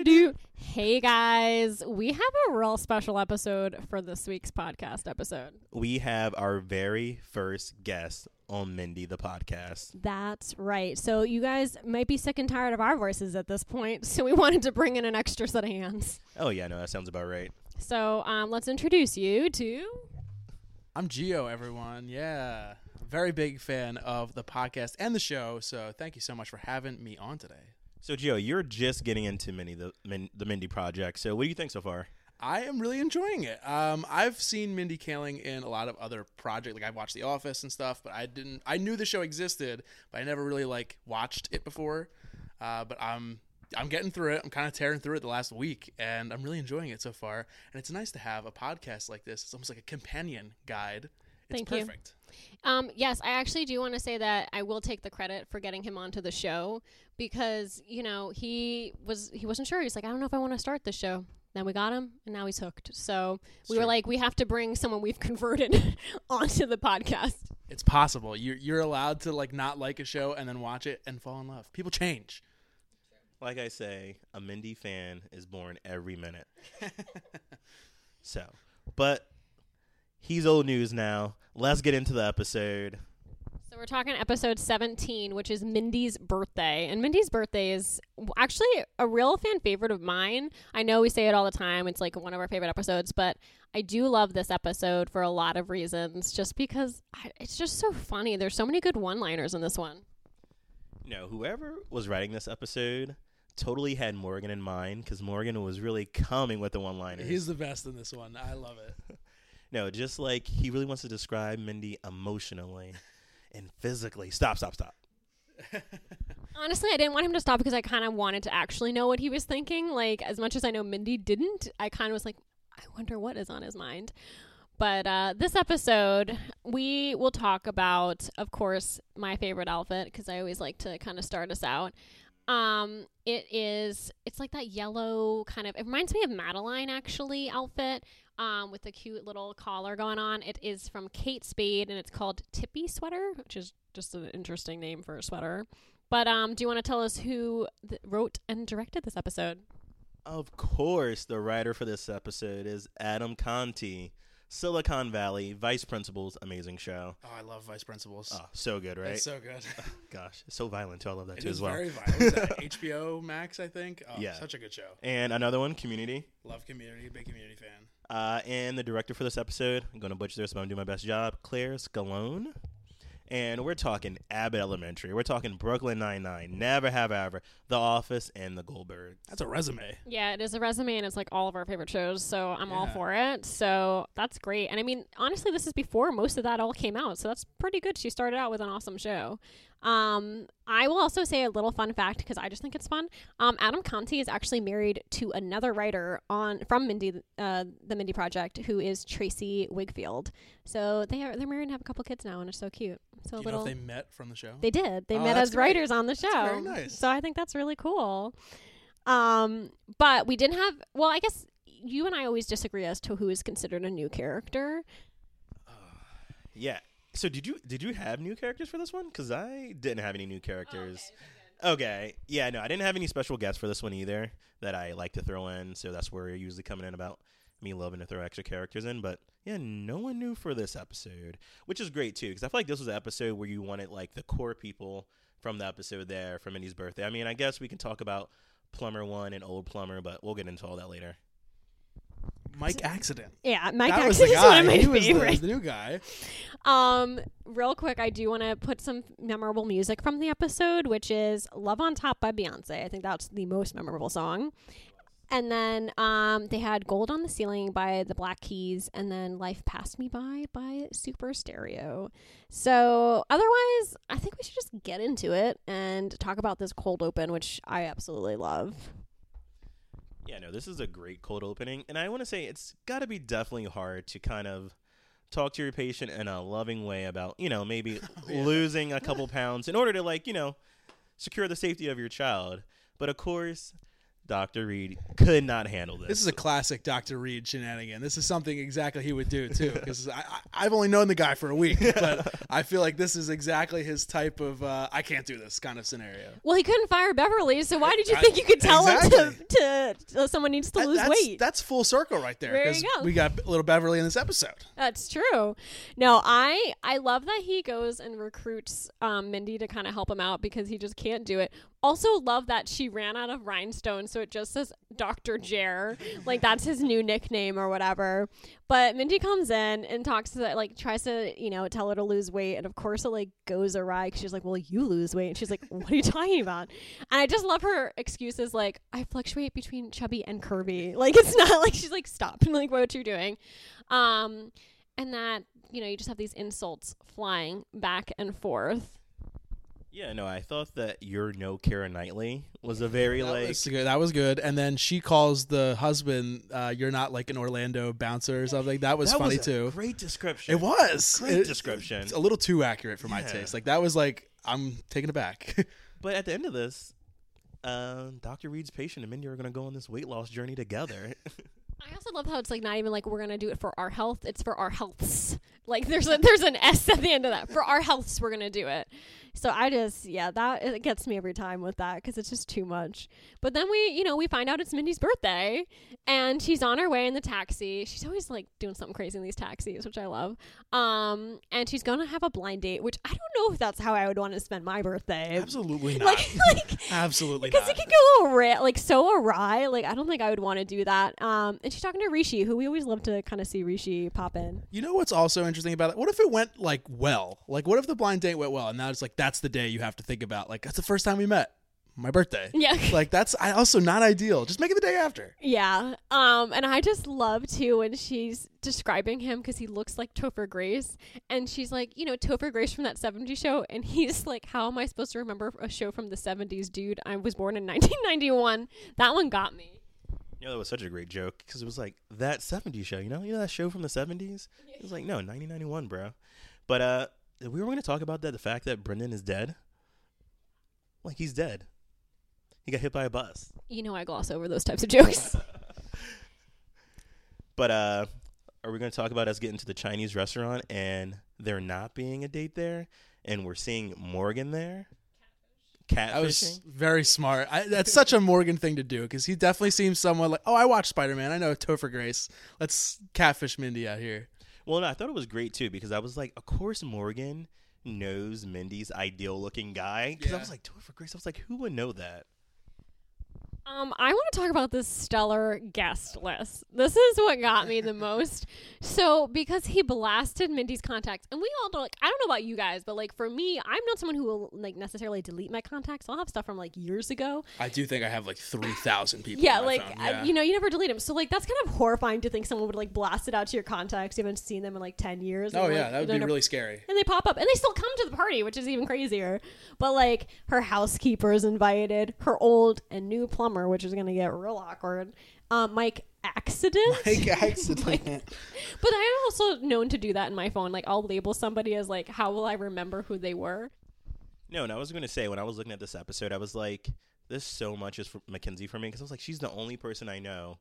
do do. Hey guys, we have a real special episode for this week's podcast episode. We have our very first guest on Mindy the podcast. That's right. So you guys might be sick and tired of our voices at this point, so we wanted to bring in an extra set of hands. Oh yeah, no, that sounds about right. So um, let's introduce you to. I'm Geo, everyone. Yeah. Very big fan of the podcast and the show. So thank you so much for having me on today. So Gio, you're just getting into Mindy the Min- the Mindy project. So what do you think so far? I am really enjoying it. Um, I've seen Mindy Kaling in a lot of other projects. Like I've watched The Office and stuff, but I didn't. I knew the show existed, but I never really like watched it before. Uh, but I'm I'm getting through it. I'm kind of tearing through it the last week, and I'm really enjoying it so far. And it's nice to have a podcast like this. It's almost like a companion guide. It's Thank you. Perfect. Um, yes, I actually do want to say that I will take the credit for getting him onto the show because you know he was he wasn't sure. He's like, I don't know if I want to start the show. Then we got him, and now he's hooked. So we were like, we have to bring someone we've converted onto the podcast. It's possible. You're you're allowed to like not like a show and then watch it and fall in love. People change. Like I say, a Mindy fan is born every minute. so, but he's old news now. Let's get into the episode. So we're talking episode 17, which is Mindy's birthday. And Mindy's birthday is actually a real fan favorite of mine. I know we say it all the time. It's like one of our favorite episodes, but I do love this episode for a lot of reasons just because I- it's just so funny. There's so many good one-liners in this one. No, whoever was writing this episode totally had Morgan in mind because Morgan was really coming with the one-liners. He's the best in this one. I love it. no, just like he really wants to describe Mindy emotionally and physically. Stop, stop, stop. Honestly, I didn't want him to stop because I kind of wanted to actually know what he was thinking. Like, as much as I know Mindy didn't, I kind of was like, I wonder what is on his mind. But uh, this episode, we will talk about, of course, my favorite outfit because I always like to kind of start us out. Um, it is, it's like that yellow kind of, it reminds me of Madeline actually outfit um, with a cute little collar going on. It is from Kate Spade and it's called Tippy Sweater, which is just an interesting name for a sweater. But um, do you want to tell us who th- wrote and directed this episode? Of course, the writer for this episode is Adam Countee, Silicon Valley Vice Principals. Amazing show. Oh, I love Vice Principals. Oh, so good, right? It's so good. Gosh, it's so violent too. I love that It too is as well. very violent. What's HBO Max, I think. Oh, Yeah. such a good show. And another one, Community. Love Community. Big Community fan. Uh, and the director for this episode, I'm going to butcher this, but I'm going to do my best job, Claire Scanlon. And we're talking Abbott Elementary. We're talking Brooklyn Nine-Nine, Never Have I Ever, The Office, and The Goldbergs. That's a resume. Yeah, it is a resume and it's like all of our favorite shows, so I'm all Yeah. for it. So that's great. And I mean, honestly, this is before most of that all came out, so that's pretty good. She started out with an awesome show. Um, I will also say a little fun fact because I just think it's fun. Um, Adam Countee is actually married to another writer on from Mindy, uh, the Mindy Project, who is Tracey Wigfield. So they are they're married and have a couple kids now, and it's so cute. So Do you little. they met from the show? They did. They Oh, met as great. writers on the show. That's very nice. So I think that's really cool. Um, but we didn't have. Well, I guess you and I always disagree as to who is considered a new character. Yeah. So did you did you have new characters for this one? Because I didn't have any new characters. Okay. Yeah, no, I didn't have any special guests for this one either that I like to throw in. So that's where you're usually coming in about me loving to throw extra characters in. But yeah, no one new for this episode, which is great too, because I feel like this was an episode where you wanted like the core people from the episode there for Minnie's birthday. I mean, I guess we can talk about Plumber One and Old Plumber, but we'll get into all that later. Mike Accident. Yeah, Mike that was the is one of my he was the, the new guy. Um, real quick, I do want to put some memorable music from the episode, which is "Love on Top" by Beyonce. I think that's the most memorable song. And then um, they had "Gold on the Ceiling" by the Black Keys, and then "Life Passed Me By" by Super Stereo. So, otherwise, I think we should just get into it and talk about this cold open, which I absolutely love. Yeah, no, this is a great cold opening, and I want to say it's got to be definitely hard to kind of talk to your patient in a loving way about, you know, maybe losing a couple pounds in order to like, you know, secure the safety of your child. But of course, Dr. Reed could not handle this. This is a classic Dr. Reed shenanigan. This is something exactly he would do too. Because I, I, I've only known the guy for a week, but I feel like this is exactly his type of uh, "I can't do this" kind of scenario. Well, he couldn't fire Beverly, so why did you I- think you could tell him exactly. to, to to uh, someone needs to That- lose that's, weight. That's full circle right there. There you 'cause go. We got little Beverly in this episode. That's true. No, I I love that he goes and recruits um, Mindy to kind of help him out because he just can't do it. Also, love that she ran out of rhinestones, so it just says Doctor Jer, like that's his new nickname or whatever. But Mindy comes in and talks to like tries to you know tell her to lose weight, and of course it like goes awry. 'cause she's like, "Well, you lose weight," and she's like, "What are you talking about?" And I just love her excuses like, "I fluctuate between chubby and curvy." Like it's not like she's like, "Stop!" And like what you're doing. Um, and that you know you just have these insults flying back and forth. Yeah, no, I thought that you're no Keira Knightley was a very That like was good. That was good. And then she calls the husband, uh, "You're not like an Orlando bouncer or something." That was that funny was a too. Great description. It was Great It- description. It's a little too accurate for my Yeah. taste. Like that was like I'm taking it back. But at the end of this, uh, Dr. Reed's patient and Mindy are going to go on this weight loss journey together. I also love how it's like not even like we're gonna do it for our health; it's for our healths. Like there's a there's an S at the end of that. For our healths, we're gonna do it. So I just yeah, that it gets me every time with that because it's just too much. But then we you know we find out it's Mindy's birthday and she's on her way in the taxi. She's always like doing something crazy in these taxis, which I love. Um, and she's gonna have a blind date, which I don't know if that's how I would want to spend my birthday. Absolutely not. Like like Absolutely because it could go awry, like so awry. Like I don't think I would want to do that. Um, and she's talking to Rishi, who we always love to kind of see Rishi pop in. You know what's also interesting about it? What if it went like well? Like what if the blind date went well and now it's like that's the day you have to think about. Like that's the first time we met. My birthday. Yeah. Like that's I also not ideal. Just make it the day after. Yeah. Um, and I just love too when she's describing him because he looks like Topher Grace, and she's like, you know, Topher Grace from that '70s show, and he's like, how am I supposed to remember a show from the '70s, dude? I was born in 1991. That one got me. you know, that was such a great joke because it was like that 70s show, you know? You know that show from the 70s? It was like, no, 1991, bro. But uh, we were going to talk about that the fact that Brendan is dead. Like, he's dead. He got hit by a bus. You know, I gloss over those types of jokes. But uh, are we going to talk about us getting to the Chinese restaurant and there not being a date there? And we're seeing Morgan there? That Catfishing? was very smart. I, that's such a Morgan thing to do because he definitely seems someone like, oh, I watched Spider Man. I know Topher Grace. Let's catfish Mindy out here. Well, no, I thought it was great too because I was like, of course Morgan knows Mindy's ideal looking guy. Because I was like, Topher Grace. I was like, who would know that? Um, I want to talk about this stellar guest list. This is what got me the most. So, because he blasted Mindy's contacts, and we all know, like, I don't know about you guys, but like for me, I'm not someone who will like necessarily delete my contacts. I'll have stuff from like years ago. I do think I have like 3,000 people. Yeah, like phone. I- you know, you never delete them. So, like, that's kind of horrifying to think someone would like blast it out to your contacts. You haven't seen them in like ten years. and, oh, like, yeah. That would be really scary. and they pop up and they still come to the party which is even crazier but like her housekeeper is invited her old and new plumber which is going to get real awkward. Um, mike accident? Like accident. but i'm also known to do that in my phone. Like i'll label somebody as like how will i remember who they were? No, and I was going to say when I was looking at this episode, I was like, this so much is for Mackenzie for me because I was like, she's the only person I know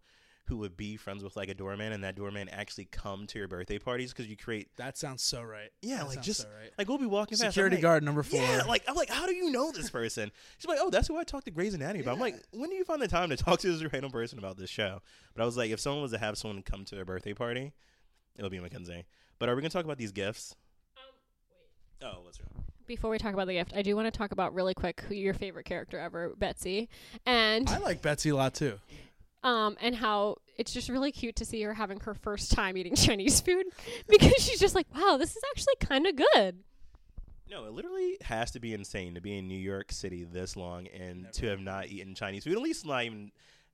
who would be friends with like a doorman and that doorman actually come to your birthday parties because you create that sounds so right. yeah That like just so right. like we'll be walking past Security like, guard number four. Yeah, like I'm like, how do you know this person? She's like, oh, that's who I talked to Grey's Anatomy about. I'm like, when do you find the time to talk to this random person about this show? But I was like, if someone was to have someone come to their birthday party, it would be Mackenzie. But are we gonna talk about these gifts? Um, oh, what's wrong? before we talk about the gift i do want to talk about really quick who your favorite character ever betsy and I like Betsy a lot too. Um, and how it's just really cute to see her having her first time eating Chinese food because she's just like, wow, this is actually kind of good. No, it literally has to be insane to be in New York City this long and to have not eaten Chinese food. At least not even.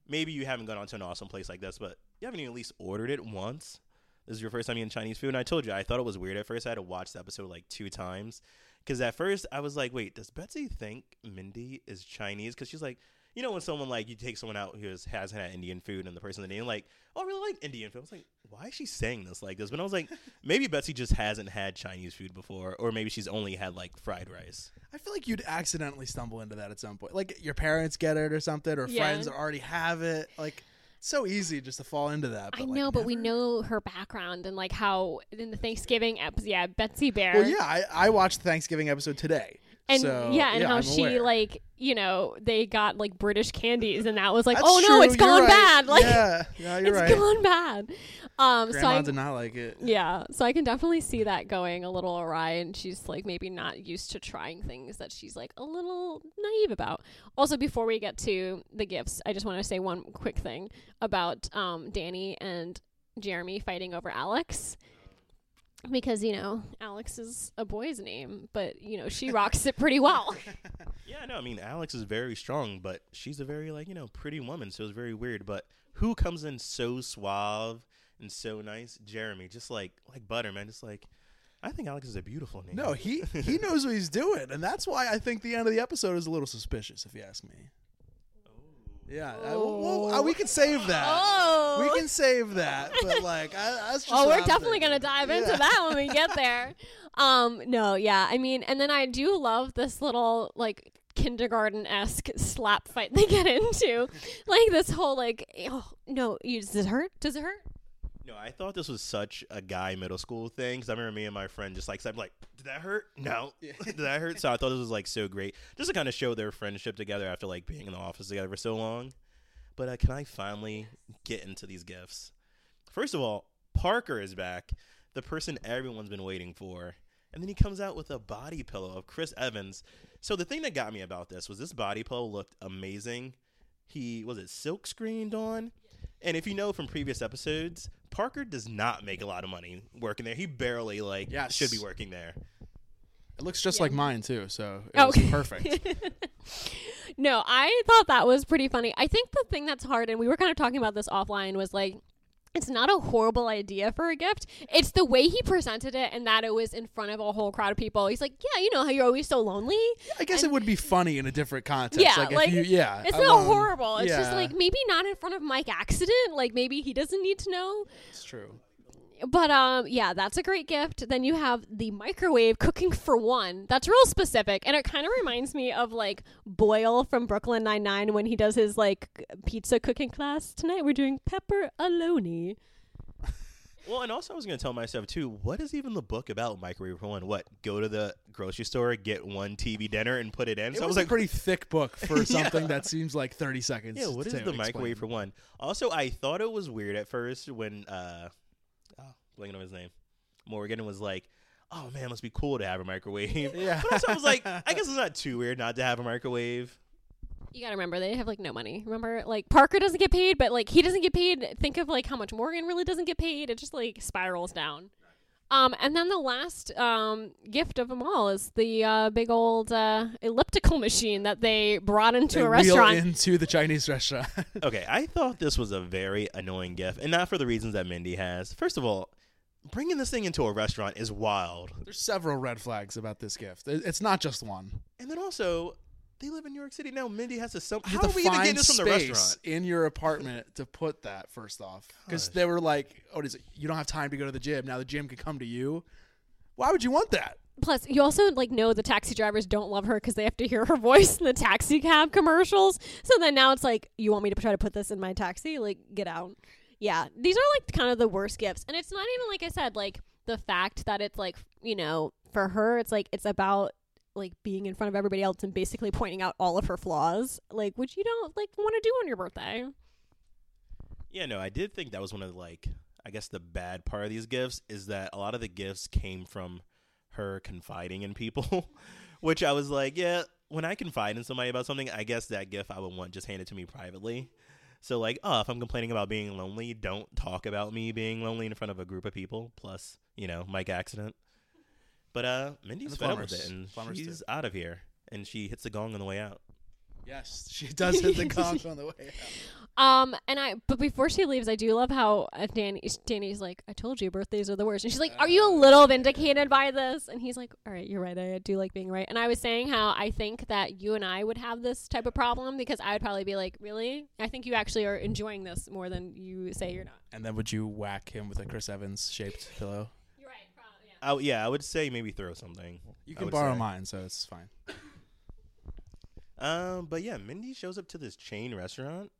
Maybe you haven't gone on to an awesome place like this, but you haven't even at least ordered it once. This is your first time eating Chinese food, and I told you I thought it was weird at first. I had to watch the episode like two times because at first I was like, "Wait, does Betsy think Mindy is Chinese?" Because she's like, you know, when someone like you take someone out who has, hasn't had Indian food, and the person in the name like, "Oh, I really like Indian food." I was like, "Why is she saying this like this?" But I was like, maybe Betsy just hasn't had Chinese food before, or maybe she's only had like fried rice. I feel like you'd accidentally stumble into that at some point. Like your parents get it or something, or Yeah. friends already have it. Like so easy just to fall into that. I but, like, know, but we know her background and like how in the Thanksgiving episode, yeah, Betsy Bear. Well, yeah, I, I watched the Thanksgiving episode today. And So, yeah, and how I'm she aware. like, you know, they got like British candies, and that was like, That's oh no, true, it's gone right. bad. Like, yeah, yeah, you're it's right. gone bad. Um, so Grandma I, did not like it. yeah, so I can definitely see that going a little awry, and she's like maybe not used to trying things that she's like a little naive about. Also, before we get to the gifts, I just want to say one quick thing about um, Danny and Jeremy fighting over Alex. Because you know Alex is a boy's name, but you know she rocks it pretty well. Yeah, no, I mean Alex is very strong, but she's a very like you know pretty woman, so it's very weird. But who comes in so suave and so nice? Jeremy, just like like butter, man. Just like I think Alex is a beautiful name. No, he he knows what he's doing, and that's why I think the end of the episode is a little suspicious, if you ask me. Yeah, I- well, well, we can save that. Oh, We can save that, but like, I, that's just Oh, we're definitely thinking. gonna dive into Yeah. that when we get there. um, no, yeah, I mean, and then I do love this little like kindergarten esque slap fight they get into, like this whole like, oh no, you, does it hurt? Does it hurt? No, I thought this was such a guy middle school thing because I remember me and my friend just like said like, did that hurt? No, did that hurt? So I thought this was like so great, just to kind of show their friendship together after like being in the office together for so long. But uh, can I finally get into these gifts? First of all, Parker is back, the person everyone's been waiting for, and then he comes out with a body pillow of Chris Evans. So the thing that got me about this was this body pillow looked amazing. He was it silk screened on. And if you know from previous episodes, Parker does not make a lot of money working there. He barely like Yes. should be working there. It looks just Yeah. like mine too, so it Oh. was perfect. no, I thought that was pretty funny. I think the thing that's hard, and we were kind of talking about this offline, was like. It's not a horrible idea for a gift. It's the way he presented it and that it was in front of a whole crowd of people. He's like, Yeah, you know how you're always so lonely? I guess it would be funny in a different context. Yeah, like, like, if you, yeah, It's I not don't- horrible. It's just like maybe not in front of Mike Accident. Like maybe he doesn't need to know. it's true. But um, yeah, that's a great gift. Then you have the microwave cooking for one. That's real specific, and it kind of reminds me of like Boyle from Brooklyn Nine Nine when he does his like pizza cooking class. Tonight we're doing pepper aloni Well, and also I was going to tell myself too, what is even the book about microwave for one? What? Go to the grocery store, get one TV dinner, and put it in. It so I was was a like, pretty thick book for Yeah. something that seems like thirty seconds. yeah, what is to the explain. microwave for one? Also, I thought it was weird at first when uh, blanking on his name, Morgan was like, "Oh man, must be cool to have a microwave." Yeah, But also, I was like, I guess it's not too weird not to have a microwave. You gotta remember they have like no money. Remember, like Parker doesn't get paid, but like he doesn't get paid. Think of like how much Morgan really doesn't get paid. It just like spirals down. Um, and then the last um, gift of them all is the uh, big old uh, elliptical machine that they brought into They a restaurant. into the Chinese restaurant. Okay, I thought this was a very annoying gift, and not for the reasons that Mindy has. First of all, bringing this thing into a restaurant is wild, There's several red flags about this gift. It's not just one. and then also. They live in New York City now. Mindy has to. Some, You how have are we even find getting this from the space restaurant? in your apartment to put that first off, because they were like, "Oh, is it, you don't have time to go to the gym now. The gym can come to you." Why would you want that? Plus, you also like know the taxi drivers don't love her because they have to hear her voice in the taxi cab commercials. So then now it's like, you want me to try to put this in my taxi? Like, get out. Yeah, these are like kind of the worst gifts, and it's not even like I said, like the fact that it's like you know for her, it's like it's about like being in front of everybody else and basically pointing out all of her flaws, like which you don't like want to do on your birthday. Yeah, no, I did think that was one of the, like I guess the bad part of these gifts is that a lot of the gifts came from her confiding in people, which I was like, yeah, when I confide in somebody about something, I guess that gift I would want just handed to me privately. So like, oh, if I'm complaining about being lonely, don't talk about me being lonely in front of a group of people. Plus, you know, Mike accident. But uh, Mindy's fed up with it, and Plumbers she's too. out of here, and she hits the gong on the way out. Yes, she does hit the gong on the way out. Um, and I, but before she leaves, I do love how uh, Danny, Danny's like, I told you birthdays are the worst. And she's like, Are you a little vindicated by this? And he's like, All right, you're right. I do like being right. And I was saying how I think that you and I would have this type of problem because I would probably be like, Really? I think you actually are enjoying this more than you say you're not. And then would you whack him with a Chris Evans shaped pillow? You're right. Probably, yeah. Oh yeah, I would say maybe throw something. You can borrow say. mine, so it's fine. Um, but yeah, Mindy shows up to this chain restaurant,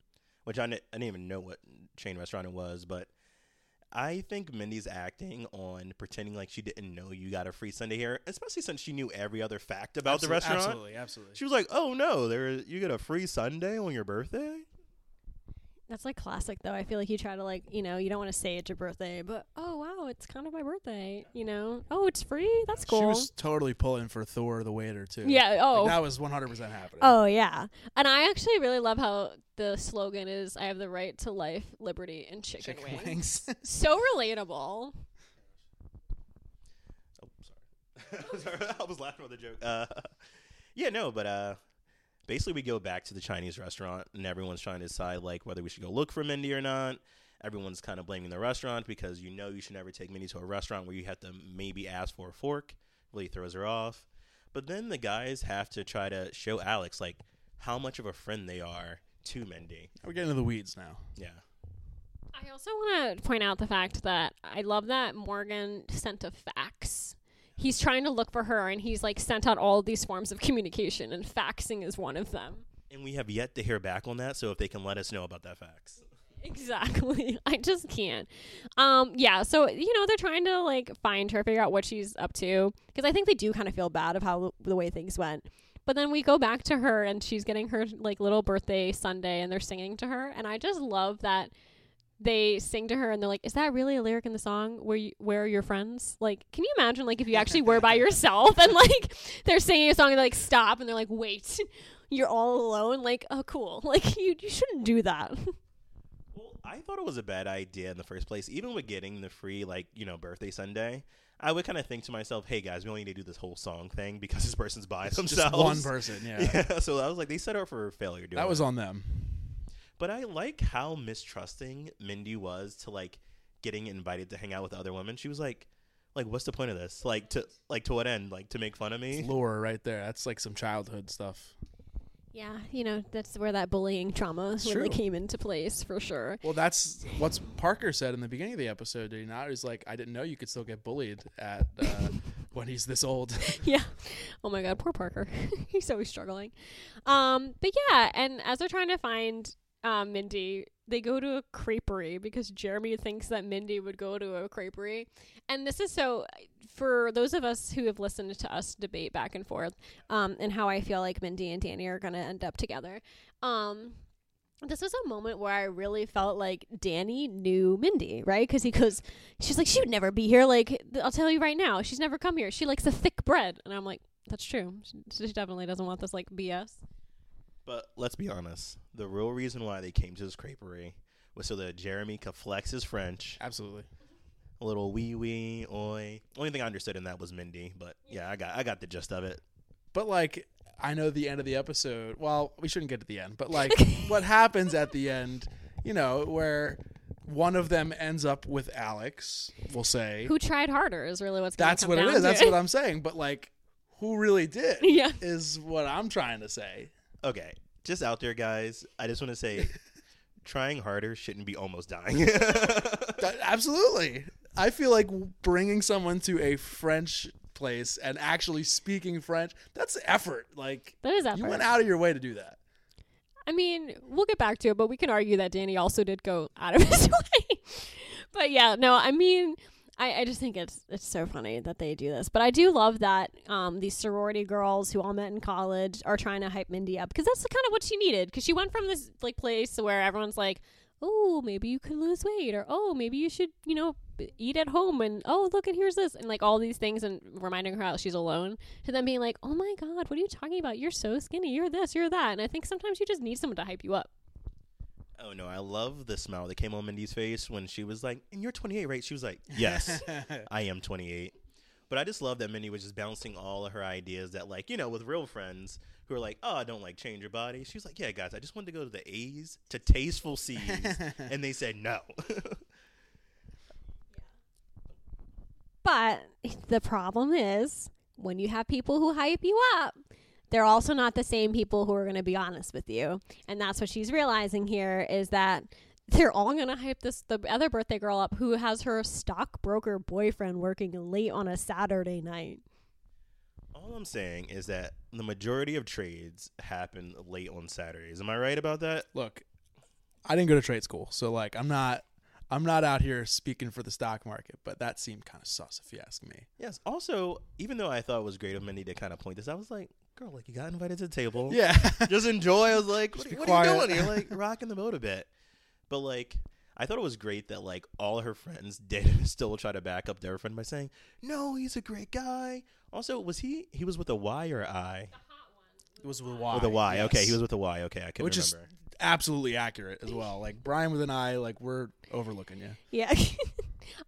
which I, didn't even know what chain restaurant it was, but I think Mindy's acting on pretending like she didn't know you got a free sundae here, especially since she knew every other fact about the restaurant. Absolutely, absolutely. She was like, "Oh no, there you get a free sundae on your birthday." That's like classic though. I feel like you try to like, you know, you don't want to say it's your birthday, but oh wow, it's kind of my birthday, you know. Oh, it's free. That's cool. She was totally pulling for Thor the waiter too. yeah, Like, oh. that was 100 percent happening. Oh yeah. And I actually really love how the slogan is I have the right to life, liberty, and chicken, chicken wings. wings. so relatable. Oh, sorry. sorry. I was laughing at the joke. Uh, yeah, no, but uh, basically we go back to the Chinese restaurant, and everyone's trying to decide like whether we should go look for Mindy or not. Everyone's kind of blaming the restaurant because you know you should never take Mindy to a restaurant where you have to maybe ask for a fork. Really throws her off. But then the guys have to try to show Alex like how much of a friend they are to Mindy. We're getting into the weeds now. Yeah. I also want to point out the fact that I love that Morgan sent a fax. He's trying to look for her, and he's like sent out all these forms of communication, and faxing is one of them. And we have yet to hear back on that, so if they can let us know about that fax. Exactly. I just can't. Um yeah, so you know, they're trying to like find her, figure out what she's up to because I think they do kind of feel bad of how the way things went. But then we go back to her and she's getting her like little birthday sundae and they're singing to her and I just love that they sing to her and they're like, "Is that really a lyric in the song? Where you, where are your friends? Like, can you imagine like if you actually were by yourself and like they're singing a song and they like stop and they're like, "Wait, you're all alone?" Like, oh, cool. Like you you shouldn't do that. I thought it was a bad idea in the first place. Even with getting the free, like, you know, birthday sundae, I would kind of think to myself, hey, guys, we only need to do this whole song thing because this person's by It's themselves. just one person. Yeah. Yeah, so I was like, they set her up for failure doing That was it. on them. But I like how mistrusting Mindy was to, like, getting invited to hang out with other women. She was like, like, what's the point of this? Like, to like to what end? Like, to make fun of me? It's lore right there. That's like some childhood stuff. Yeah, you know, that's where that bullying trauma It's really true. came into place for sure. Well, that's what Parker said in the beginning of the episode. Did he not? He's like, I didn't know you could still get bullied at uh, when he's this old. yeah. Oh my god, poor Parker. He's always struggling. Um, but yeah, and as they're trying to find um, Mindy, they go to a creperie because Jeremy thinks that Mindy would go to a creperie. And this is so for those of us who have listened to us debate back and forth, um, and how I feel like Mindy and Danny are gonna end up together. Um this was a moment where I really felt like Danny knew Mindy, right? Because he goes, she's like, she would never be here. Like, I'll tell you right now, she's never come here. She likes the thick bread. And I'm like, that's true. She, she definitely doesn't want this, like, BS. But let's be honest. The real reason why they came to this creperie was so that Jeremy could flex his French. Absolutely. A little wee wee, oi. Only thing I understood in that was Mindy, but yeah, I got I got the gist of it. But like, I know the end of the episode. Well, we shouldn't get to the end, but like, what happens at the end? You know, where one of them ends up with Alex. We'll say Who tried harder is really what's going that's come what it down is. to That's what I'm saying. But like, who really did? Yeah. is what I'm trying to say. Okay, just out there, guys. I just want to say, trying harder shouldn't be almost dying. Absolutely. I feel like bringing someone to a French place and actually speaking French, that's effort. Like, That is effort. you went out of your way to do that. I mean, we'll get back to it, but we can argue that Danny also did go out of his way. but yeah, no, I mean, I, I just think it's it's so funny that they do this. But I do love that um, these sorority girls who all met in college are trying to hype Mindy up because that's kind of what she needed. Because she went from this like place where everyone's like, "Oh, maybe you could lose weight," or "Oh, maybe you should, you know, eat at home," and "Oh, look, and here's this," and like all these things, and reminding her how she's alone. To them being like, "Oh my God, what are you talking about? You're so skinny. You're this. You're that." And I think sometimes you just need someone to hype you up. Oh no, I love the smile that came on Mindy's face when she was like, "And you're 28, right?" She was like, "Yes, I am 28." But I just love that Mindy was just bouncing all of her ideas that, like, you know, with real friends who are like, "Oh, I don't like change your body." She was like, "Yeah, guys, I just wanted to go to the A's to tasteful C's," and they said no. But the problem is when you have people who hype you up, they're also not the same people who are going to be honest with you. And that's what she's realizing here is that they're all going to hype this the other birthday girl up who has her stockbroker boyfriend working late on a Saturday night. all I'm saying is that the majority of trades happen late on Saturdays. Am I right about that? Look, I didn't go to trade school, so like, I'm not. I'm not out here speaking for the stock market, but that seemed kind of sus if you ask me. Yes. Also, even though I thought it was great of Mindy to kind of point this, I was like, "Girl, like you got invited to the table. Yeah. just enjoy." I was like, "What, what are you doing? You're like rocking the boat a bit." But like, I thought it was great that like all her friends did still try to back up their friend by saying, "No, he's a great guy." Also, was he? He was with a Y or I? it was with a Y. With a Y. yes. Okay, he was with a Y. Okay, I couldn't Which is remember. absolutely accurate as well. Like Brian with an I, like we're overlooking you. Yeah.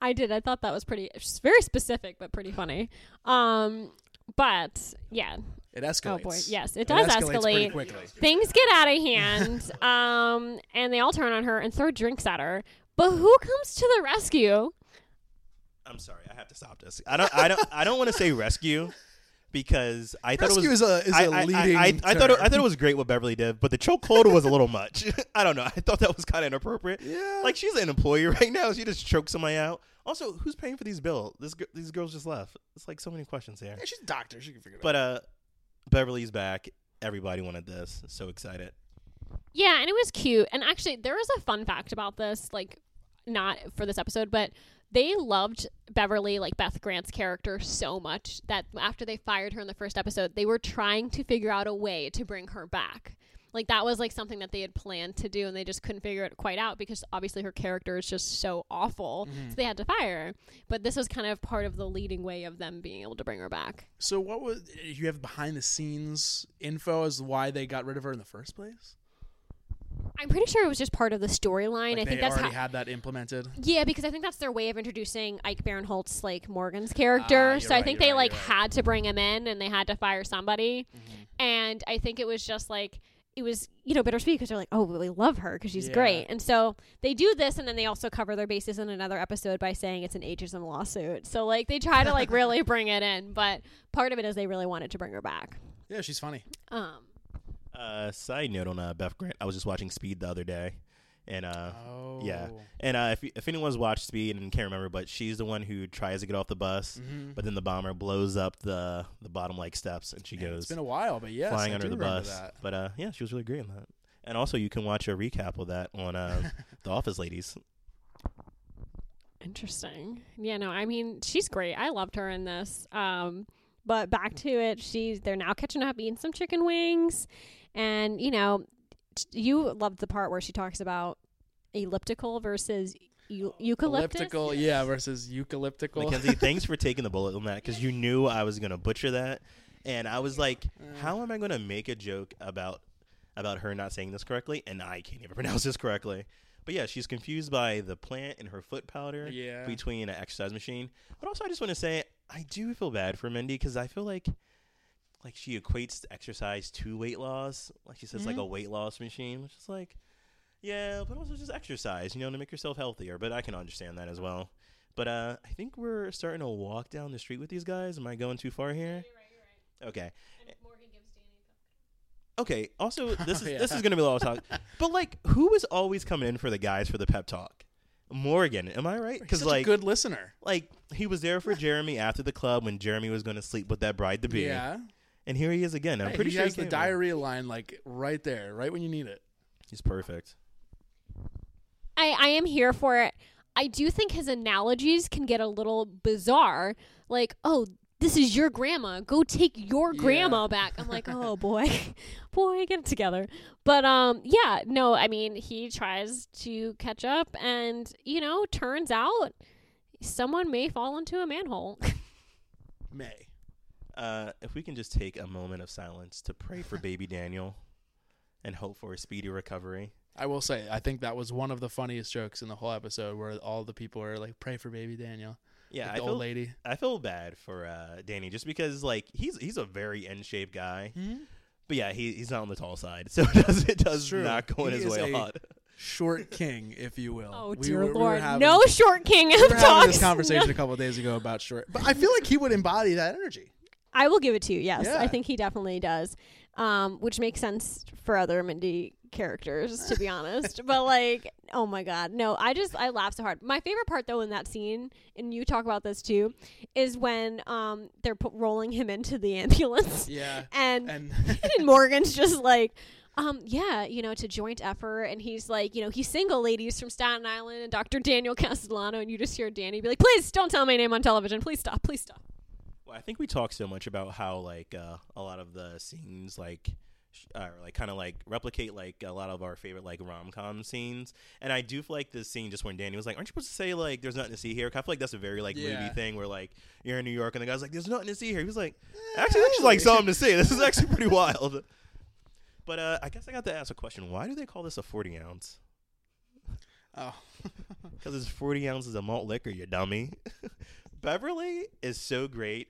I did. I thought that was pretty very specific but pretty funny. Um but yeah. It escalates. Oh boy. Yes, it does escalates pretty escalate. quickly. Things get out of hand. um and they all turn on her and throw drinks at her. But who comes to the rescue? I'm sorry, I have to stop this. I don't. I don't. I don't want to say rescue because I thought Rescue it was. is a is I, a I- I- leading. I, I thought it, I thought it was great what Beverly did, but the chokehold was a little much. I don't know. I thought that was kind of inappropriate. Yeah. Like she's an employee right now. She just choked somebody out. Also, who's paying for these bills? This these girls just left. It's like so many questions here. Yeah, she's a doctor. She can figure it out. But uh, Beverly's back. Everybody wanted this. So excited. Yeah, and it was cute. And actually, there was a fun fact about this, like not for this episode, but they loved Beverly, like Beth Grant's character, so much that after they fired her in the first episode, they were trying to figure out a way to bring her back. Like that was like something that they had planned to do, and they just couldn't figure it quite out because obviously her character is just so awful, Mm-hmm. so they had to fire her. But this was kind of part of the leading way of them being able to bring her back. So what was you have behind the scenes info as to why they got rid of her in the first place? I'm pretty sure it was just part of the storyline. Like I think that's already how. had that implemented. Yeah, because I think that's their way of introducing Ike Barinholtz, like Morgan's character. You're so I think they right, like right. Mm-hmm. had to bring him in, and they had to fire somebody. And I think it was just like it was, you know, bittersweet because they're like, oh, we love her because she's Yeah. great. And so they do this, and then they also cover their bases in another episode by saying it's an ageism lawsuit. So like they try to like really bring it in, but part of it is they really wanted to bring her back. Yeah, she's funny. Um, Uh, side note on uh, Beth Grant. I was just watching Speed the other day, and uh, Oh. Yeah, and uh, if if anyone's watched Speed and can't remember, but she's the one who tries to get off the bus, Mhm. but then the bomber blows up the the bottom like steps, and she Man, goes It's been a while, but yeah, flying I under the bus. That. But uh, yeah, she was really great in that. And also, you can watch a recap of that on uh, The Office Ladies. Interesting. Yeah, no, I mean, she's great. I loved her in this. Um, but back to it, she's they're now catching up eating some chicken wings, and you know, t- you loved the part where she talks about elliptical versus eu- eucalyptus. Elliptical, yeah, versus eucalyptical. Mackenzie, thanks for taking the bullet on that because you knew I was gonna butcher that, and I was like, Mm. how am I gonna make a joke about about her not saying this correctly, and I can't even pronounce this correctly. But yeah, she's confused by the plant in her foot powder Yeah. between an exercise machine. But also, I just want to say I do feel bad for Mindy because I feel like like she equates exercise to weight loss. Like she says, like a weight loss machine, which is like, yeah, but also just exercise, you know, to make yourself healthier. But I can understand that as well. But uh, I think we're starting to walk down the street with these guys. Am I going too far here? Okay. Okay. Also, this is Yeah. this is gonna be a lot of talk. But like, who is always coming in for the guys for the pep talk? Morgan, am I right? Because like, a good listener. like he was there for Jeremy after the club when Jeremy was going to sleep with that bride to be. Yeah. And here he is again. I'm Hey, pretty he sure has he the came in. diarrhea line like right there, right when you need it. He's perfect. I, I am here for it. I do think his analogies can get a little bizarre. Like, oh, this is your grandma. Go take your Yeah. grandma back. I'm like, oh boy, boy, get it together. But um, yeah, no, I mean, he tries to catch up, and you know, turns out someone may fall into a manhole. May. Uh, if we can just take a moment of silence to pray for baby Daniel and hope for a speedy recovery. I will say, I think that was one of the funniest jokes in the whole episode, where all the people are like, "Pray for baby Daniel." Yeah, Like I the feel, old lady. I feel bad for uh, Danny just because like he's he's a very in shape guy, but yeah, he, he's not on the tall side, so it does it does not go in his is way a a- lot. Short king, if you will. oh We dear were- we lord, having- no short king of We were having talks. this conversation No. a couple of days ago about short, but I feel like he would embody that energy. I will give it to you. Yes, Yeah. I think he definitely does, um, which makes sense for other Mindy characters, to be honest. But like, oh my god, no! I just I laugh so hard. My favorite part though in that scene, and you talk about this too, is when um they're rolling him into the ambulance, Yeah, and and and Morgan's just like, um, yeah, you know, it's a joint effort, and he's like, you know, he's single ladies from Staten Island and Dr. Daniel Castellano, and you just hear Danny be like, please don't tell my name on television, please stop, please stop. I think we talk so much about how like uh, a lot of the scenes like uh, like kind of like replicate like a lot of our favorite like rom com scenes, and I do feel like this scene just when Danny was like, "Aren't you supposed to say like there's nothing to see here?" I feel like that's a very like Yeah. movie thing where like you're in New York and the guy's like, "There's nothing to see here." He was like, "Actually, there's just like something to see. This is actually pretty wild." But uh, I guess I got to ask a question: Why do they call this a 40 ounce? Oh, Because it's 40 ounces of malt liquor, you dummy. Beverly is so great,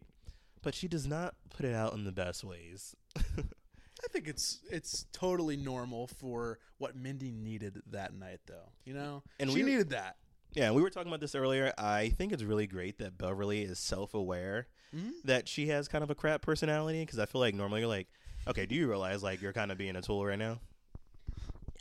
but she does not put it out in the best ways. I think it's it's totally normal for what Mindy needed that night, though. You know, And she we- needed that. yeah, we were talking about this earlier. I think it's really great that Beverly is self aware Mhm. that she has kind of a crap personality. Because I feel like normally you're like, okay, do you realize like you're kind of being a tool right now?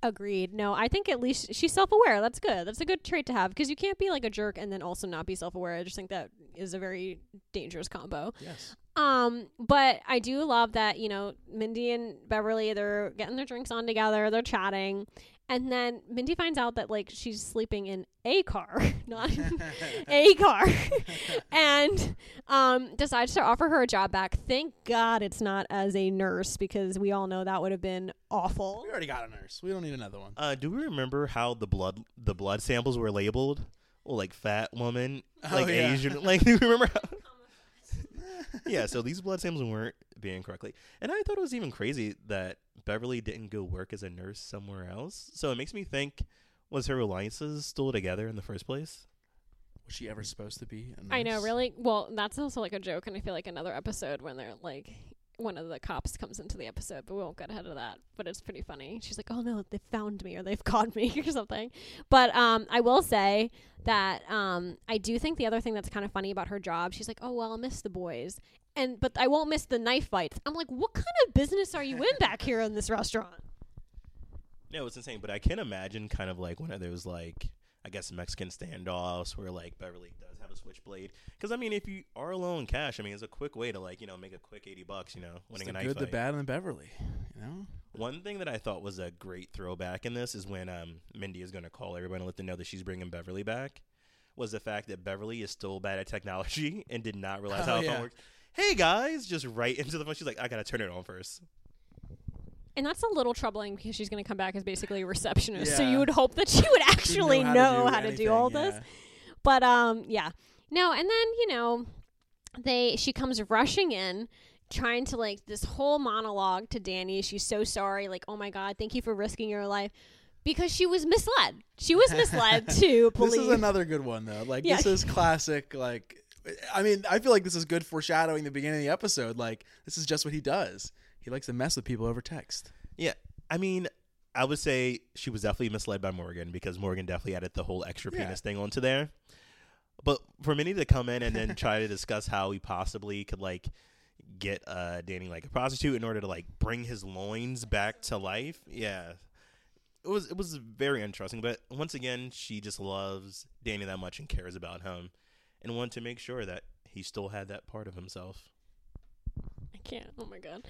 Agreed. No, I think at least she's self aware. That's good. That's a good trait to have because you can't be like a jerk and then also not be self aware. I just think that is a very dangerous combo. Yes. Um, but I do love that, you know, Mindy and Beverly, they're getting their drinks on together, they're chatting. And then Mindy finds out that like she's sleeping in a car, not a car, and um, decides to offer her a job back. Thank God it's not as a nurse because we all know that would have been awful. We already got a nurse. We don't need another one. Uh, do we remember how the blood the blood samples were labeled? Well, like fat woman, Oh, like yeah. Asian. Like, do you remember? How- yeah, so these blood samples weren't being correctly. And I thought it was even crazy that Beverly didn't go work as a nurse somewhere else. So it makes me think was her alliances still together in the first place? Was she ever supposed to be? I know, really. Well, that's also like a joke, and I feel like another episode when they're like, one of the cops comes into the episode, but we won't get ahead of that. But it's pretty funny. She's like, "Oh no, they found me, or they've caught me, or something." But um, I will say that um, I do think the other thing that's kind of funny about her job, she's like, "Oh well, I'll miss the boys." And but I won't miss the knife fights. I'm like, what kind of business are you in back here in this restaurant? No, it's insane. But I can imagine kind of like one of those like I guess Mexican standoffs where like Beverly does have a switchblade. Because I mean, if you are low in cash, I mean, it's a quick way to like you know make a quick eighty bucks. You know, winning a knife good, the bad, and the Beverly. You know. One thing that I thought was a great throwback in this is when um, Mindy is going to call everybody and let them know that she's bringing Beverly back. Was the fact that Beverly is still bad at technology and did not realize Oh, how yeah. phone works. Hey guys, just right into the phone. She's like, I gotta turn it on first. And that's a little troubling because she's going to come back as basically a receptionist. So you would hope that she would actually knew know to how to do anything, all this. But um yeah. No, and then, you know, they she comes rushing in trying to like this whole monologue to Danny. She's so sorry like, "Oh my god, thank you for risking your life." Because she was misled. She was misled to believe This is another good one though. Like Yeah. this is classic. Like, I mean, I feel like this is good foreshadowing the beginning of the episode. Like, this is just what he does. He likes to mess with people over text. Yeah, I mean, I would say she was definitely misled by Morgan because Morgan definitely added the whole extra Yeah. penis thing onto there. But for Minnie to come in and then try to discuss how he possibly could like get uh Danny like a prostitute in order to like bring his loins back to life, yeah. It was it was very interesting, but once again, she just loves Danny that much and cares about him and wanted to make sure that he still had that part of himself. Can't. Oh my god.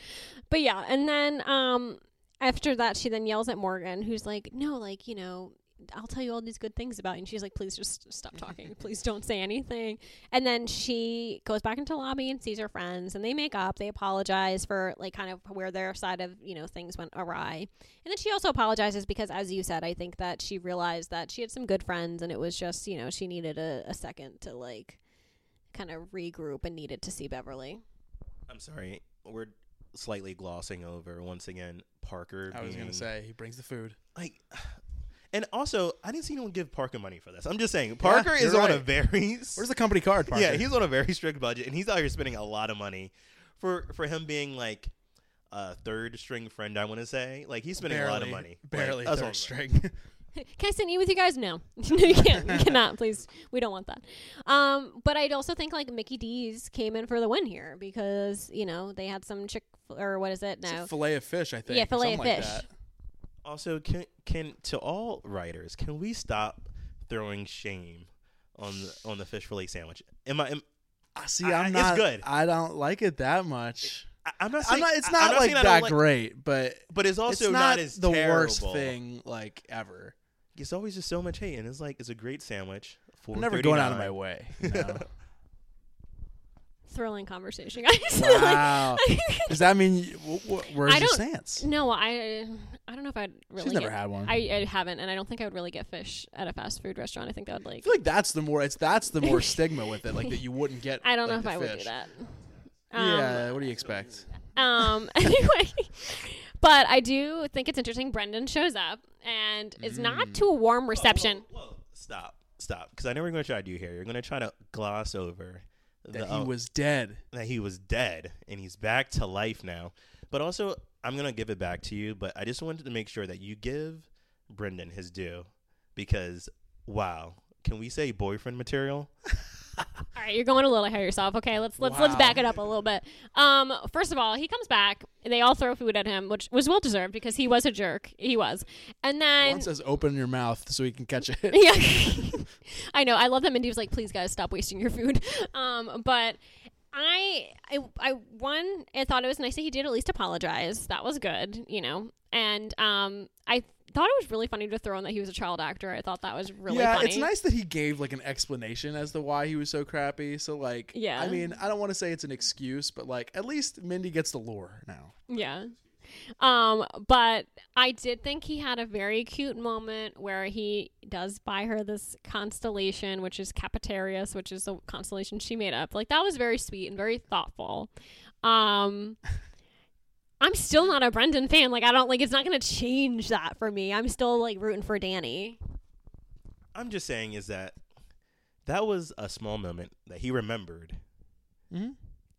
But yeah, and then um after that she then yells at Morgan who's like, "No, like, you know, I'll tell you all these good things about you." And she's like, "Please just stop talking. Please don't say anything." And then she goes back into the lobby and sees her friends and they make up. They apologize for like kind of where their side of, you know, things went awry. And then she also apologizes because as you said, I think that she realized that she had some good friends and it was just, you know, she needed a, a second to like kind of regroup and needed to see Beverly. I'm sorry, we're slightly glossing over once again Parker. I was being, gonna say he brings the food. like, and also I didn't see anyone give Parker money for this. I'm just saying Parker is you're on a very Where's the company card? Parker? yeah he's on a very strict budget and he's out here spending a lot of money for for him being like a third string friend. I want to say like he's spending a lot of money. Barely what third string. Can I sit and eat with you guys? No, no, you can't. You cannot. Please, we don't want that. Um, but I'd also think like Mickey D's came in for the win here because you know they had some chick or what is it now? fillet of fish, I think. Yeah, fillet of something like fish. Also, can can to all writers, can we stop throwing shame on the on the fish fillet sandwich? Am I? Am, Ah, see, I- I'm it's good. I don't like it that much. I, I'm not I'm not. It's I- not like that like- great, but But it's also it's not, as the worst thing like ever. It's always just so much hate, and it's like it's a great sandwich. I'm never going out of my way. you know? Thrilling conversation, guys. wow. Does that mean you, wh- wh- where's I your don't- stance? no, I I don't know if I'd really. She's never get- had one. I, I haven't, and I don't think I would really get fish at a fast food restaurant. I think that would like. I feel like that's the more it's that's the more stigma with it, like that you wouldn't get. I don't know if the I would fish. do that. Um, yeah, what do you expect? Um. Anyway, but I do think it's interesting. Brendan shows up and is Mm. not to a warm reception. Whoa, whoa, whoa. Stop, stop, because I know what you're going to try to do here. You're going to try to gloss over That the, he oh, was dead. that he was dead and he's back to life now. But also, I'm going to give it back to you. But I just wanted to make sure that you give Brendan his due because wow, can we say boyfriend material? All right, you're going a little ahead of yourself. Okay, let's let's let's back it up a little bit. Um, first of all, he comes back. And they all throw food at him, which was well deserved because he was a jerk. He was, and then One says open your mouth so he can catch it. yeah, I know. I love that Mindy was like, "Please, guys, stop wasting your food." Um, but I, I, I, one, I thought it was nice that he did at least apologize. That was good, you know. And um, I thought it was really funny to throw in that he was a child actor. I thought that was really yeah, funny. it's nice that he gave like an explanation as to why he was so crappy. So like, Yeah. I mean, I don't want to say it's an excuse, but like, at least Mindy gets the lore now. Yeah. Um, but I did think he had a very cute moment where he does buy her this constellation, which is Capitarius, which is the constellation she made up. Like that was very sweet and very thoughtful. Um I'm still not a Brendan fan. Like I don't like it's not gonna change that for me. I'm still like rooting for Danny. I'm just saying is that that was a small moment that he remembered, Mm-hmm.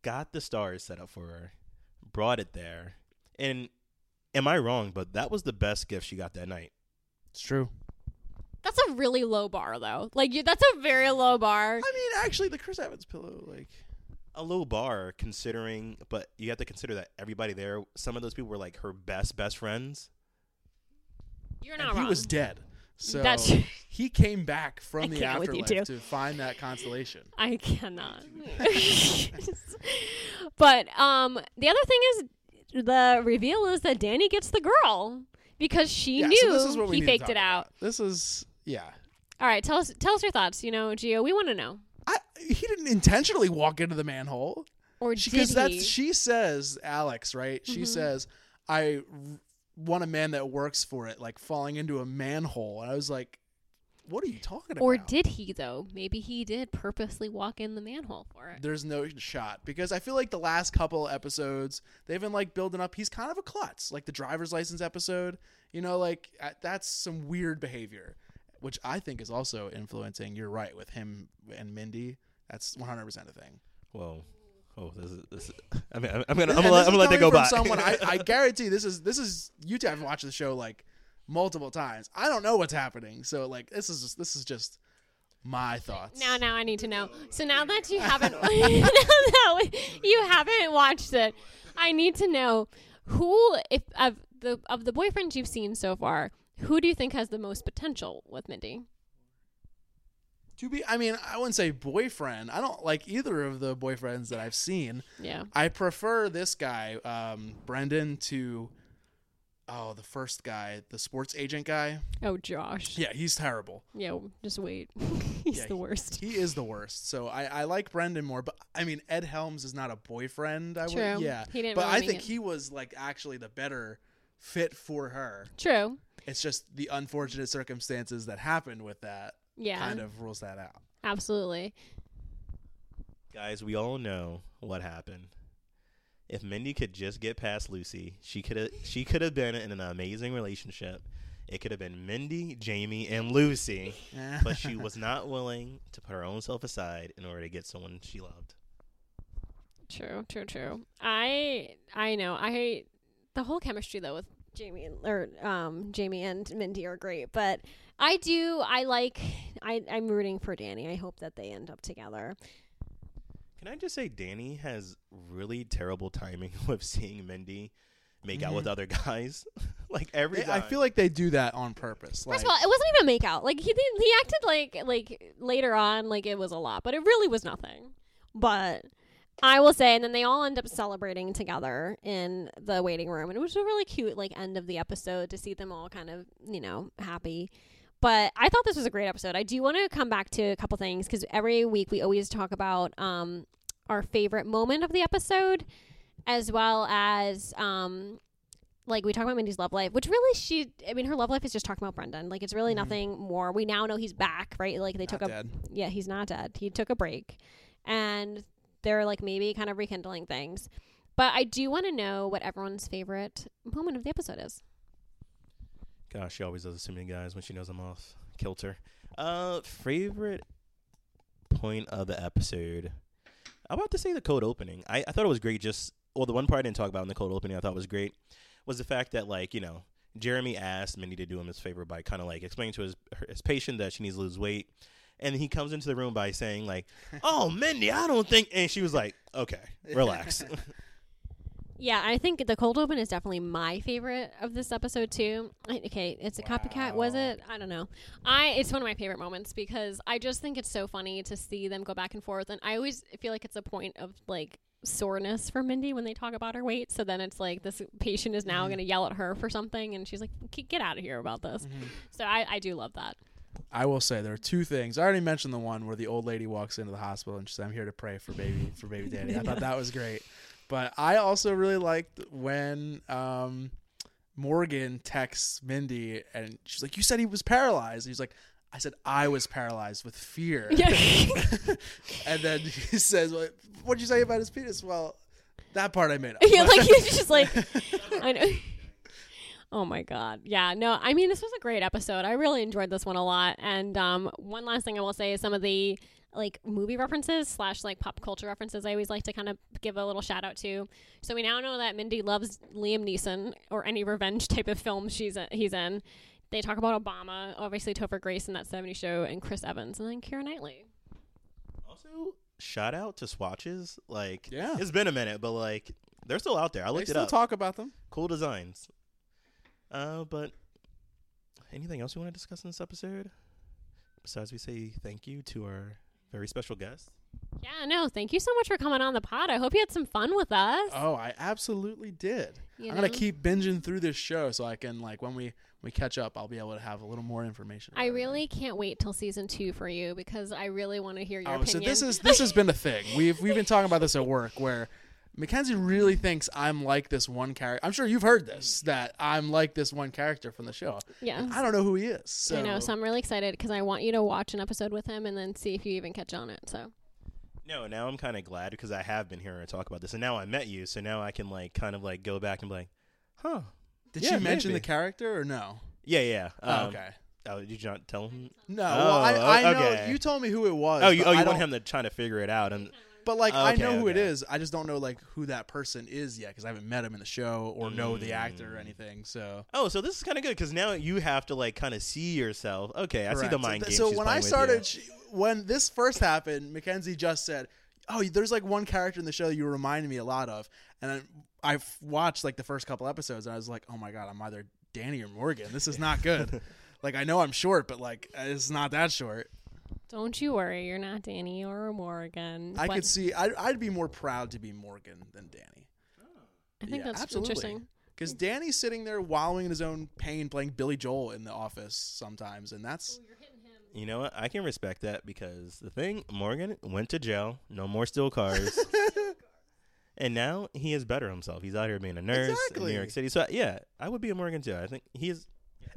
got the stars set up for her, brought it there, and am I wrong? But that was the best gift she got that night. It's true. That's a really low bar though. Like you, that's a very low bar. I mean, actually, the Chris Evans pillow, like, A low bar, considering, but you have to consider that everybody there, some of those people were like her best best friends. You're and not he was dead. So That's he came back from I the can't with you afterlife to find that consolation. I cannot. but um, the other thing is the reveal is that Danny gets the girl because she yeah, knew so this is what we he faked talk it out. about. This is yeah. All right, tell us tell us your thoughts. You know, Gio, we want to know. I, he didn't intentionally walk into the manhole Or did because that's she says Alex right. She Mhm. says I r- want a man that works for it, like falling into a manhole. And I was like, what are you talking about? or did he though? Maybe he did purposely walk in the manhole for it. There's no shot because I feel like the last couple episodes they've been like building up. He's kind of a klutz, like the driver's license episode. You know, like uh, that's some weird behavior, which I think is also influencing. You're right with him and Mindy. That's 100 percent a thing. Well, oh, this is this. Is, I mean, I'm, I'm gonna I'm gonna, let- this I'm gonna let that go from by. Someone I, I guarantee this is this is you two have watched the show like multiple times. I don't know what's happening, so like this is just, this is just my thoughts. Now, now I need to know. So now that you haven't, now that you haven't watched it, I need to know who, if of the of the boyfriends you've seen so far, who do you think has the most potential with Mindy? To be, I mean, I wouldn't say boyfriend. I don't like either of the boyfriends that I've seen. Yeah. I prefer this guy, um, Brendan, to oh the first guy, the sports agent guy. Oh, Josh. Yeah, he's terrible. Yeah. Just wait. He's Yeah, the worst. He is the worst. So I, I like Brendan more, but I mean Ed Helms is not a boyfriend. I True. would, yeah, He didn't but really I think it. he was like actually the better fit for her. True. It's just the unfortunate circumstances that happened with that Yeah. kind of rules that out. Absolutely. Guys, we all know what happened. If Mindy could just get past Lucy, she could have she could have been in an amazing relationship. It could have been Mindy, Jamie, and Lucy, but she was not willing to put her own self aside in order to get someone she loved. True. True. True. I I know. I the whole chemistry though with Jamie and or um Jamie and Mindy are great, but I do I like I I'm rooting for Danny. I hope that they end up together. Can I just say Danny has really terrible timing with seeing Mindy make out with other guys? like every They- I feel like they do that on purpose. Like, First of all, it wasn't even a make out. Like he he acted like like later on like it was a lot, but it really was nothing. But I will say, and then they all end up celebrating together in the waiting room, and it was a really cute like end of the episode to see them all kind of you know happy. But I thought this was a great episode. I do want to come back to a couple things because every week we always talk about um, our favorite moment of the episode, as well as um, like we talk about Mindy's love life, which really she, I mean, her love life is just talking about Brendan. Like it's really Mhm. nothing more. We now know he's back, right? Like they Not took a dead. yeah, he's not dead. He took a break. And they're like maybe kind of rekindling things. But I do want to know what everyone's favorite moment of the episode is. Gosh, she always does this to me, guys, when she knows I'm off kilter. Uh, favorite point of the episode. I'm about to say the cold opening. I, I thought it was great. Just well, the one part I didn't talk about in the cold opening I thought was great was the fact that like you know Jeremy asked Mindy to do him this favor by kind of like explaining to his his patient that she needs to lose weight, and he comes into the room by saying like, "Oh, Mindy, I don't think," and she was like, "Okay, relax." Yeah, I think the cold open is definitely my favorite of this episode too. Okay, it's a copycat, was it? I don't know. I it's one of my favorite moments because I just think it's so funny to see them go back and forth, and I always feel like it's a point of like soreness for Mindy when they talk about her weight. So then it's like this patient is now Mhm. going to yell at her for something, and she's like, "Get get out of here about this." Mhm. So I, I do love that. I will say there are two things. I already mentioned the one where the old lady walks into the hospital and she says, "I'm here to pray for baby for baby daddy." I thought that was great, but I also really liked when um, Morgan texts Mindy and she's like, "You said he was paralyzed." He's like, "I said I was paralyzed with fear." And then he says, well, "What'd you say about his penis?" Well, that part I made up. yeah, like he's just like, I know. Oh my god. Yeah, no, I mean this was a great episode. I really enjoyed this one a lot. And um one last thing I will say is some of the like movie references slash like pop culture references I always like to kind of give a little shout out to. So we now know that Mindy loves Liam Neeson or any revenge type of film she's he's in. They talk about Obama, obviously Topher Grace in that 70 show, and Chris Evans, and then Keira Knightley. Also, shout out to swatches. Like, Yeah. it's been a minute, but like they're still out there. I they looked it still up. talk about them. cool designs. Uh, but anything else you want to discuss in this episode? Besides, we say thank you to our very special guest. Yeah, no, thank you so much for coming on the pod. I hope you had some fun with us. Oh, I absolutely did. you I'm gonna keep binging through this show so I can like when we we catch up, I'll be able to have a little more information. I about it. really can't wait till season two for you because I really want to hear your Oh, opinion. so this is this has been a thing. We've we've been talking about this at work where Mackenzie really thinks I'm like this one character. I'm sure you've heard this that I'm like this one character from the show. yeah. I don't know who he is. So I know, so I'm really excited because I want you to watch an episode with him and then see if you even catch on it. So No, now I'm kind of glad because I have been hearing her talk about this, and now I met you, so now I can like kind of like go back and be like, huh? did Yeah, she mention maybe. the character or no? Yeah, yeah. oh, Um, okay. Oh, did you not tell him? No, Oh, well, I, I know okay. you told me who it was. Oh, you, but oh, I you don't- want him to try to figure it out, and But like I Okay, know who it okay. is. I just don't know like who that person is yet because I haven't met him in the show or know the actor or Mm. anything. So oh, so this is kind of good because now you have to like kind of see yourself. Okay, I see the Correct. mind So- game. So she's when playing I with started, she, when this first happened, Mackenzie just said, "Oh, there's like one character in the show you reminded me a lot of," and I, I've watched like the first couple episodes, and I was like, "Oh my god, I'm either Danny or Morgan. This is not good." like I know I'm short, but like it's not that short. Don't you worry, you're not Danny or Morgan. I But could see. I'd, I'd be more proud to be Morgan than Danny. I think yeah, that's absolutely. interesting. Because Danny's sitting there wallowing in his own pain, playing Billy Joel in the office sometimes, and that's You know what? I can respect that because the thing, Morgan went to jail, no more steal cars, and now he is better himself. He's out here being a nurse in Exactly. New York City. So yeah, I would be a Morgan too. I think he is.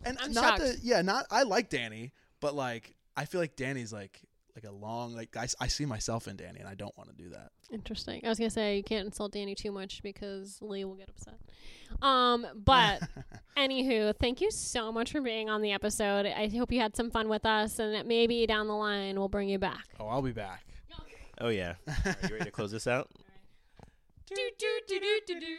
and I'm not shocked. that yeah, not I like Danny, but like I feel like Danny's like like a long like I, I see myself in Danny, and I don't want to do that. Interesting. I was gonna say you can't insult Danny too much because Lee will get upset. Um, but anywho, thank you so much for being on the episode. I hope you had some fun with us, and maybe down the line we'll bring you back. oh, I'll be back. Oh yeah. Are you ready to close this out? do, do, do, do, do, do.